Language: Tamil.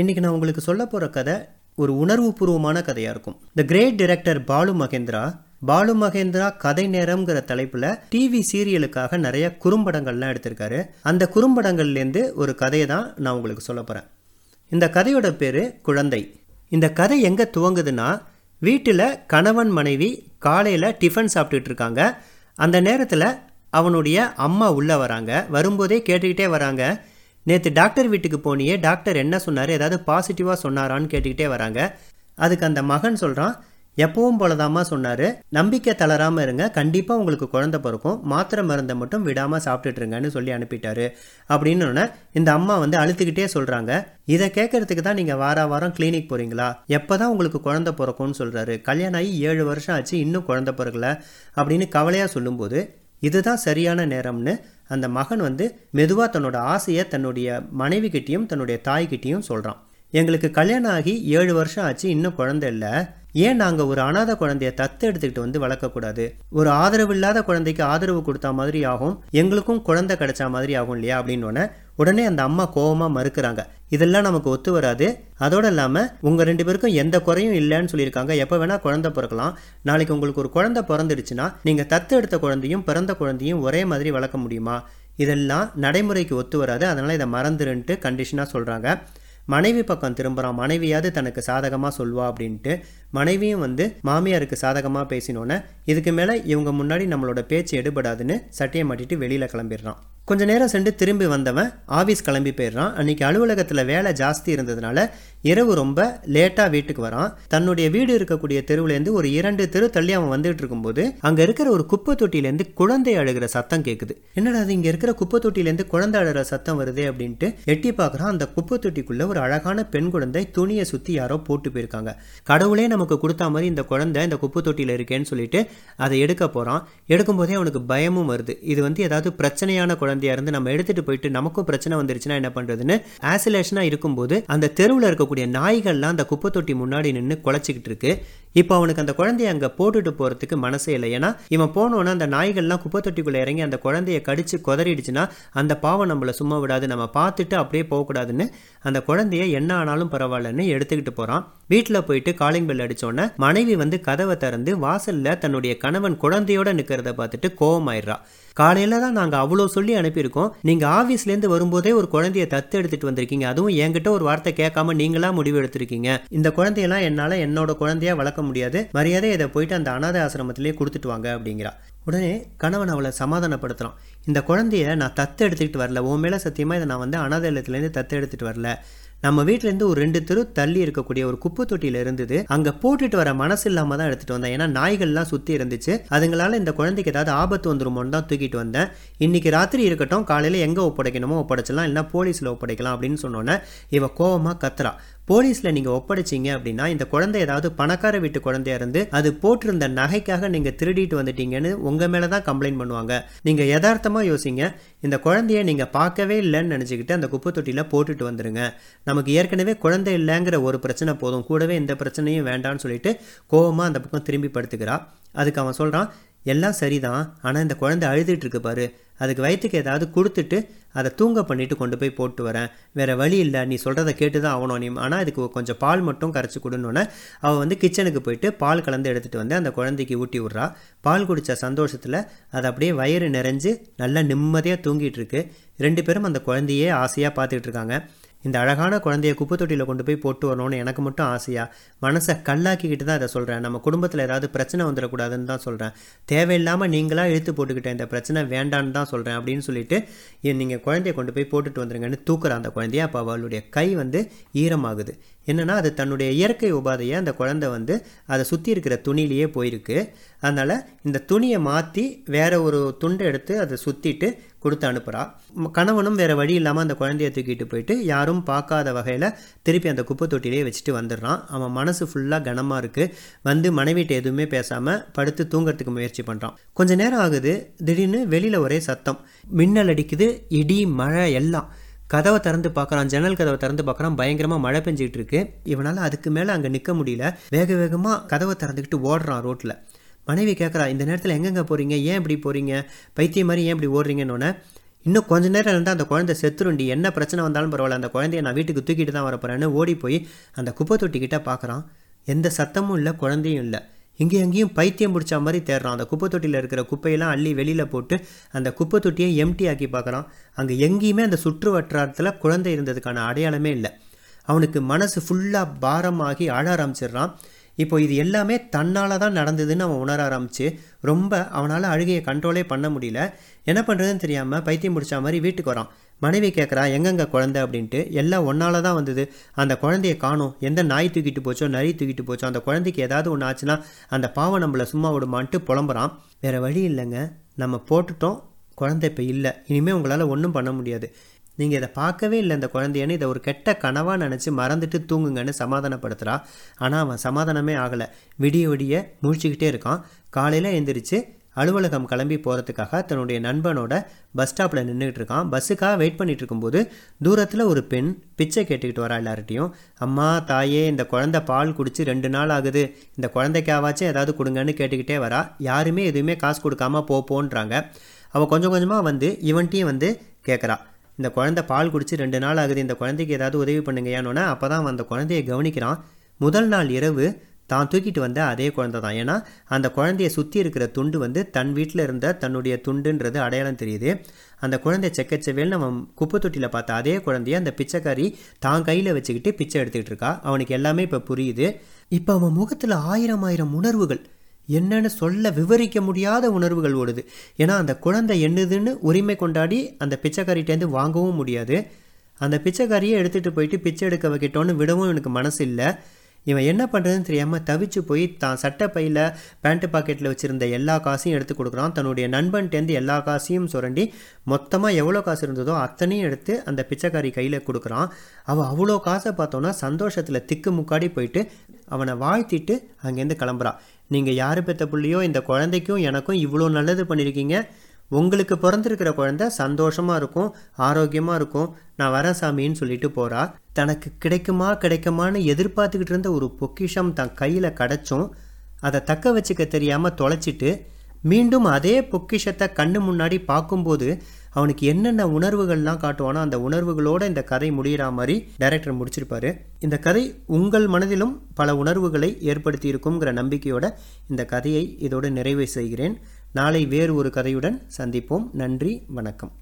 இன்றைக்கி நான் உங்களுக்கு சொல்ல போகிற கதை ஒரு உணர்வுபூர்வமான கதையாக இருக்கும். The great director Balu Mahendra Balu Mahendra கதை நேரம்ங்கிற தலைப்பில் டிவி சீரியலுக்காக நிறைய குறும்படங்கள்லாம் எடுத்திருக்காரு. அந்த குறும்படங்கள்லேருந்து ஒரு கதையை தான் நான் உங்களுக்கு சொல்ல போகிறேன் இந்த கதையோட பேர் குழந்தை. இந்த கதை எங்கே துவங்குதுன்னா வீட்டில் கணவன் மனைவி காலையில் டிஃபன் சாப்பிட்டுட்டு இருக்காங்க. அந்த நேரத்தில் அவனுடைய அம்மா உள்ளே வராங்க. வரும்போதே கேட்டுக்கிட்டே வராங்க. நேற்று டாக்டர் வீட்டுக்கு போனியே டாக்டர் என்ன சொன்னார்? ஏதாவது பாசிட்டிவாக சொன்னாரான்னு கேட்டுக்கிட்டே வராங்க. அதுக்கு அந்த மகன் சொல்கிறான் எப்பவும் போலதாம்மா சொன்னார். நம்பிக்கை தளராமல் இருங்க. கண்டிப்பாக உங்களுக்கு குழந்தை பிறக்கும். மாத்திரை மருந்தை மட்டும் விடாமல் சாப்பிட்டுட்ருங்கன்னு சொல்லி அனுப்பிட்டாரு. அப்படின்னு இந்த அம்மா வந்து அழுத்துக்கிட்டே சொல்கிறாங்க இதை கேட்கறதுக்கு தான் நீங்கள் வார வாரம் கிளினிக் போகிறீங்களா எப்போ தான் உங்களுக்கு குழந்தை பிறக்கும்னு சொல்கிறாரு கல்யாணம் ஆகி ஏழு வருஷம் ஆச்சு இன்னும் குழந்தை பிறக்கல. அப்படின்னு கவலையாக சொல்லும்போது இதுதான் சரியான நேரம்னு அந்த மகன் வந்து மெதுவாக தன்னோட ஆசையை தன்னுடைய மனைவிக்கிட்டேயும் தன்னுடைய தாய்கிட்டேயும் சொல்கிறான் எங்களுக்கு கல்யாணம் ஆகி ஏழு வருஷம் ஆச்சு இன்னும் குழந்தை இல்லை. ஏன் நாங்கள் ஒரு அனாதை குழந்தைய தத்து எடுத்துக்கிட்டு வந்து வளர்க்கக்கூடாது? ஒரு ஆதரவு இல்லாத குழந்தைக்கு ஆதரவு கொடுத்தா மாதிரி ஆகும் எங்களுக்கும் குழந்தை கிடைச்சா மாதிரி ஆகும் இல்லையா? அப்படின்னு உடனே அந்த அம்மா கோபமாக மறுக்கிறாங்க. இதெல்லாம் நமக்கு ஒத்து வராது. அதோடு இல்லாமல் உங்கள் ரெண்டு பேருக்கும் எந்த குறையும் இல்லைன்னு சொல்லியிருக்காங்க. எப்போ வேணால் குழந்தை பிறக்கலாம். நாளைக்கு உங்களுக்கு ஒரு குழந்தை பிறந்துடுச்சுன்னா நீங்கள் தத்து எடுத்த குழந்தையும் பிறந்த குழந்தையும் ஒரே மாதிரி வளர்க்க முடியுமா? இதெல்லாம் நடைமுறைக்கு ஒத்து வராது. அதனால் இதை மறந்துருன்ட்டு கண்டிஷனாக சொல்கிறாங்க மனைவி பக்கம் திரும்புகிறான் மனைவியாவது தனக்கு சாதகமாக சொல்வா அப்படின்ட்டு மனைவியும் வந்து மாமியாருக்கு சாதகமாக பேசினோன்னே இதுக்கு மேலே இவங்க முன்னாடி நம்மளோட பேச்சு எடுபடாதுன்னு சட்டையை மாட்டிட்டு வெளியில் கிளம்பிடுறான். கொஞ்ச நேரம் சென்று திரும்பி வந்தவன் ஆஃபீஸ் கிளம்பி போயிடுறான். அன்றைக்கி அலுவலகத்தில் வேலை ஜாஸ்தி இருந்ததுனால இரவு ரொம்ப லேட்டாக வீட்டுக்கு வரான். தன்னுடைய வீடு இருக்கக்கூடிய தெருவுலேருந்து ஒரு இரண்டு தெரு தள்ளி அவன் வந்துட்டு இருக்கும்போது அங்கே இருக்கிற ஒரு குப்பை தொட்டிலேருந்து குழந்தை அழுகிற சத்தம் கேட்குது என்னடா அது இங்கே இருக்கிற குப்பை தொட்டிலேருந்து குழந்தை அழுகிற சத்தம் வருதே அப்படின்ட்டு எட்டி பார்க்குறான் அந்த குப்பை தொட்டிக்குள்ளே ஒரு அழகான பெண் குழந்தை துணியை சுற்றி யாரோ போட்டு போயிருக்காங்க. கடவுளே நம்ம நமக்கு கொடுத்தா மாதிரி இந்த குழந்தை இந்த குப்பு தொட்டியில் இருக்கேன்னு சொல்லிட்டு அதை எடுக்க போகிறான் எடுக்கும்போதே அவனுக்கு பயமும் வருது. இது வந்து ஏதாவது பிரச்சனையான குழந்தையா இருந்து நம்ம எடுத்துகிட்டு போயிட்டு நமக்கும் பிரச்சனை வந்துருச்சுன்னா என்ன பண்ணுறதுன்னு ஆசிலேஷனாக இருக்கும்போது அந்த தெருவில் இருக்கக்கூடிய நாய்கள்லாம் அந்த குப்பை தொட்டி முன்னாடி நின்று குலைச்சிக்கிட்டு இருக்கு. இப்போ அவனுக்கு அந்த குழந்தைய அங்கே போட்டுட்டு போகிறதுக்கு மனசே இல்லை. ஏன்னா இவன் போனோன்னா அந்த நாய்கள்லாம் குப்பை தொட்டிக்குள்ளே இறங்கி அந்த குழந்தைய கடிச்சு குதறிடுச்சுன்னா அந்த பாவம் நம்மளை சும்மா விடாது. நம்ம பார்த்துட்டு அப்படியே போகக்கூடாதுன்னு அந்த குழந்தைய என்ன ஆனாலும் பரவாயில்லன்னு எடுத்துக்கிட்டு போகிறான் வீட்டில் போயிட்டு காலிங் பெல் அடித்தோடனே மனைவி வந்து கதவை திறந்து வாசலில் தன்னுடைய கணவன் குழந்தையோட நிற்கிறத பார்த்துட்டு கோவமாயிடுறா. காலையில் தான் நாங்கள் அவ்வளோ சொல்லி அனுப்பியிருக்கோம். நீங்கள் ஆஃபீஸ்லேருந்து வரும்போதே ஒரு குழந்தைய தத்து எடுத்துகிட்டு வந்திருக்கீங்க. அதுவும் என்கிட்ட ஒரு வார்த்தை கேட்காம நீங்களாக முடிவு எடுத்திருக்கீங்க. இந்த குழந்தையெல்லாம் என்னால் என்னோட குழந்தையா வளர்க்க முடியாது. மரியாதை இதை போயிட்டு அந்த அனாதை ஆசிரமத்திலே கொடுத்துட்டு வாங்க அப்படிங்கிறா. உடனே கணவன் அவளை சமாதானப்படுத்துகிறான் இந்த குழந்தைய நான் தத்து எடுத்துக்கிட்டு வரல. உன் மேலே சத்தியமாக இதை நான் வந்து அனாதை இல்லத்துலேருந்து தத்து எடுத்துகிட்டு வரல. நம்ம வீட்டிலேருந்து ஒரு ரெண்டு தெரு தள்ளி இருக்கக்கூடிய ஒரு குப்பை தொட்டியில் இருந்தது. அங்கே போட்டுட்டு வர மனசு இல்லாமல் தான் எடுத்துகிட்டு வந்தேன். ஏன்னா நாய்கள்லாம் சுற்றி இருந்துச்சு. அதுங்களால இந்த குழந்தைக்கு ஏதாவது ஆபத்து வந்துருமோன்னு தான் தூக்கிட்டு வந்தேன். இன்னைக்கு ராத்திரி இருக்கட்டும் காலையில் எங்கே ஒப்படைக்கணுமோ ஒப்படைச்சலாம் இல்லைனா போலீஸில் ஒப்படைக்கலாம் அப்படின்னு சொன்னோன்னே இவ கோவமாக கத்துறா. போலீஸில் நீங்கள் ஒப்படைச்சிங்க அப்படின்னா இந்த குழந்தை ஏதாவது பணக்கார வீட்டு குழந்தையா இருந்து அது போட்டிருந்த நகைக்காக நீங்கள் திருடிட்டு வந்துட்டீங்கன்னு உங்கள் மேலே தான் கம்ப்ளைண்ட் பண்ணுவாங்க. நீங்கள் யதார்த்தமாக யோசிங்க. இந்த குழந்தைய நீங்கள் பார்க்கவே இல்லைன்னு நினச்சிக்கிட்டு அந்த குப்பை தொட்டியில் போட்டுட்டு வந்துடுங்க நமக்கு ஏற்கனவே குழந்தை இல்லைங்கிற ஒரு பிரச்சனை போதும். கூடவே இந்த பிரச்சனையும் வேண்டான்னு சொல்லிட்டு கோவமாக அந்த பக்கம் திரும்பி படுத்துக்கிறா. அதுக்கு அவன் சொல்கிறான் எல்லாம் சரிதான். ஆனால் இந்த குழந்தை அழுதுட்டு இருக்கு பாரு. அதுக்கு வயிற்றுக்கு ஏதாவது கொடுத்துட்டு அதை தூங்க பண்ணிவிட்டு கொண்டு போய் போட்டு வரேன். வேறு வழி இல்லை. நீ சொல்கிறத கேட்டு தான் ஆகணும். நீ ஆனால் அதுக்கு கொஞ்சம் பால் மட்டும் கரைச்சி கொடுன்னொன்னே அவள் வந்து கிச்சனுக்கு போயிட்டு பால் கலந்து எடுத்துகிட்டு வந்து அந்த குழந்தைக்கு ஊட்டி விட்றா. பால் குடித்த சந்தோஷத்தில் அது அப்படியே வயிறு நிறைஞ்சு நல்லா நிம்மதியாக தூங்கிட்டு இருக்கு. ரெண்டு பேரும் அந்த குழந்தையே ஆசையாக பார்த்துக்கிட்டு இருக்காங்க. இந்த அழகான குழந்தைய குப்பை தொட்டியில் கொண்டு போய் போட்டு வரணும்னு எனக்கு மட்டும் ஆசையாக மனசை கல்லாக்கிக்கிட்டு தான் அதை சொல்கிறேன் நம்ம குடும்பத்தில் ஏதாவது பிரச்சனை வந்துடக்கூடாதுன்னு தான் சொல்கிறேன் தேவையில்லாமல் நீங்களாக இழுத்து போட்டுக்கிட்டேன் இந்த பிரச்சனை வேண்டான்னு தான் சொல்கிறேன் அப்படின்னு சொல்லிட்டு நீங்கள் குழந்தைய கொண்டு போய் போட்டுட்டு வந்துருங்கன்னு தூக்குற அந்த குழந்தைய அப்போ அவளுடைய கை வந்து ஈரமாகுது. என்னென்னா அது தன்னுடைய இயற்கை உபாதையை அந்த குழந்தை வந்து அதை சுற்றி இருக்கிற துணியிலேயே போயிருக்கு. அதனால் இந்த துணியை மாற்றி வேற ஒரு துண்டை எடுத்து அதை சுற்றிட்டு கொடுத்து அனுப்புகிறா கணவனும் வேறு வழி இல்லாமல் அந்த குழந்தைய தூக்கிட்டு போயிட்டு யாரும் பார்க்காத வகையில் திருப்பி அந்த குப்பை தொட்டிலே வச்சுட்டு வந்துடுறான். அவன் மனசு ஃபுல்லாக கனமாக இருக்குது வந்து மனைவிட்டு எதுவுமே பேசாமல் படுத்து தூங்கிறதுக்கு முயற்சி பண்ணுறான் கொஞ்ச நேரம் ஆகுது. திடீர்னு வெளியில் ஒரே சத்தம். மின்னல் அடிக்குது. இடி மழை எல்லாம். கதவை திறந்து பார்க்குறான் ஜன்னல் கதவை திறந்து பார்க்குறான் பயங்கரமாக மழை பெஞ்சிக்கிட்டு இருக்கு. இவனால் அதுக்கு மேலே அங்கே நிற்க முடியல. வேக வேகமாக கதவை திறந்துக்கிட்டு ஓடுறான் ரோட்டில் மனைவி கேட்குறா இந்த நேரத்தில் எங்கெங்கே போகிறீங்க ஏன் இப்படி போகிறீங்க பைத்தியம் மாதிரி ஏன் இப்படி ஓடுறீங்கன்னொன்னே இன்னும் கொஞ்ச நேரம் இருந்தால் அந்த குழந்தை செத்துருண்டி. என்ன பிரச்சனை வந்தாலும் பரவாயில்ல. அந்த குழந்தைய நான் வீட்டுக்கு தூக்கிட்டு தான் வரப்போறேன்னு ஓடி போய் அந்த குப்பை தொட்டிக்கிட்ட பார்க்குறான் எந்த சத்தமும் இல்லை குழந்தையும் இல்லை. இங்கே எங்கேயும் பைத்தியம் பிடிச்ச மாதிரி தேடுறான். அந்த குப்பை தொட்டியில் இருக்கிற குப்பையெல்லாம் அள்ளி வெளியில் போட்டு அந்த குப்பை தொட்டியை எம்டி ஆக்கி பார்க்குறான். அங்கே எங்கேயுமே அந்த சுற்று வட்டாரத்தில் குழந்தை இருந்ததுக்கான அடையாளமே இல்லை. அவனுக்கு மனசு ஃபுல்லாக பாரமாகி அழ ஆரம்பிச்சிடுறான். இப்போ இது எல்லாமே தன்னால் தான் நடந்ததுன்னு அவன் உணர ஆரம்பிச்சு ரொம்ப அவனால் அழுகையை கண்ட்ரோலே பண்ண முடியல. என்ன பண்ணுறதுன்னு தெரியாமல் பைத்தியம் பிடிச்ச மாதிரி வீட்டுக்கு வரான். மனைவி கேட்குறா எங்கெங்க குழந்தை? அப்படின்ட்டு எல்லாம் ஒன்னால தான் வந்தது. அந்த குழந்தைய காணும். எந்த நாய் தூக்கிட்டு போச்சோ நரி தூக்கிட்டு போச்சோ அந்த குழந்தைக்கு ஏதாவது ஒன்று ஆச்சுன்னா அந்த பாவம் நம்மளை சும்மா விடுமான்ட்டு புலம்புறான். வேறு வழி இல்லைங்க. நம்ம போட்டுட்டோம். குழந்தை இப்போ இல்லை. இனிமேல் உங்களால் ஒன்றும் பண்ண முடியாது. நீங்கள் இதை பார்க்கவே இல்லை இந்த குழந்தையன்னு. இதை ஒரு கெட்ட கனவாக நினச்சி மறந்துட்டு தூங்குங்கன்னு சமாதானப்படுத்துகிறா ஆனால் அவன் சமாதானமே ஆகலை. விடிய விடிய முழிச்சுக்கிட்டே இருக்கான். காலையில் எழுந்திரிச்சு அலுவலகம் கிளம்பி போகிறதுக்காக தன்னுடைய நண்பனோட பஸ் ஸ்டாப்பில் நின்றுக்கிட்டு இருக்கான். பஸ்ஸுக்காக வெயிட் பண்ணிட்டு இருக்கும்போது தூரத்தில் ஒரு பெண் பிச்சை கேட்டுக்கிட்டு வரா எல்லார்ட்டையும் அம்மா தாயே இந்த குழந்தை பால் குடித்து ரெண்டு நாள் ஆகுது. இந்த குழந்தைக்காவாச்சும் ஏதாவது கொடுங்கன்னு கேட்டுக்கிட்டே வரா. யாருமே எதுவுமே காசு கொடுக்காம போப்போன்றாங்க அவள் கொஞ்சம் கொஞ்சமாக வந்து இவன்ட்டையும் வந்து கேட்குறா இந்த குழந்தை பால் குடித்து ரெண்டு நாள் ஆகுது. இந்த குழந்தைக்கு ஏதாவது உதவி பண்ணுங்கயானோன்னே அப்போ தான் அந்த குழந்தைய கவனிக்கிறான். முதல் நாள் இரவு தான் தூக்கிட்டு வந்த அதே குழந்தை தான். ஏன்னா அந்த குழந்தைய சுற்றி இருக்கிற துண்டு வந்து தன் வீட்டில் இருந்த தன்னுடைய துண்டுன்றது அடையாளம் தெரியுது. அந்த குழந்தைய செக்கச்செவேல் நம்ம குப்பை தொட்டியில் பார்த்த அதே குழந்தைய அந்த பிச்சைக்காரி தான் கையில் வச்சுக்கிட்டு பிச்சை எடுத்துக்கிட்டு இருக்கா. அவனுக்கு எல்லாமே இப்போ புரியுது. இப்போ அவன் முகத்தில் ஆயிரம் ஆயிரம் உணர்வுகள். என்னன்னு சொல்ல விவரிக்க முடியாத உணர்வுகள் ஓடுது. ஏன்னா அந்த குழந்தை என்னதுன்னு உரிமை கொண்டாடி அந்த பிச்சைக்காரிட்டேருந்து வாங்கவும் முடியாது. அந்த பிச்சைக்காரியை எடுத்துகிட்டு போயிட்டு பிச்சை எடுக்க வைக்கட்டோன்னு விடவும் எனக்கு மனசு இல்லை. இவன் என்ன பண்ணுறதுன்னு தெரியாமல் தவிச்சு போய் தான் சட்டைப்பையில் பேண்ட்டு பாக்கெட்டில் வச்சுருந்த எல்லா காசையும் எடுத்து கொடுக்குறான். தன்னுடைய நண்பன்ட்டேருந்து எல்லா காசையும் சுரண்டி மொத்தமாக எவ்வளோ காசு இருந்ததோ அத்தனையும் எடுத்து அந்த பிச்சைக்காரி கையில் கொடுக்குறான். அவள் அவ்வளோ காசை பார்த்தோன்னா சந்தோஷத்தில் திக்கு முக்காடி போயிட்டு அவனை வாழ்த்திட்டு அங்கேருந்து கிளம்புறான் நீங்கள் யார் பெற்ற பிள்ளையோ இந்த குழந்தைக்கும் எனக்கும் இவ்வளோ நல்லது பண்ணியிருக்கீங்க உங்களுக்கு பிறந்திருக்கிற குழந்தை சந்தோஷமாக இருக்கும் ஆரோக்கியமாக இருக்கும். நான் வரேன் சாமின்னு சொல்லிட்டு போகிறா தனக்கு கிடைக்குமா கிடைக்குமான்னு எதிர்பார்த்துக்கிட்டு இருந்த ஒரு பொக்கிஷம் தன் கையில் கிடச்சும் அதை தக்க வச்சுக்க தெரியாமல் தொலைச்சிட்டு மீண்டும் அதே பொக்கிஷத்தை கண்ணு முன்னாடி பார்க்கும்போது அவனுக்கு என்னென்ன உணர்வுகள்லாம் காட்டுவானோ அந்த உணர்வுகளோட இந்த கதை முடிகிற மாதிரி டைரக்டர் முடிச்சிருப்பாரு. இந்த கதை உங்கள் மனதிலும் பல உணர்வுகளை ஏற்படுத்தி இருக்குங்கிற நம்பிக்கையோட இந்த கதையை இதோடு நிறைவு செய்கிறேன். நாளை வேறு ஒரு கதையுடன் சந்திப்போம். நன்றி வணக்கம்.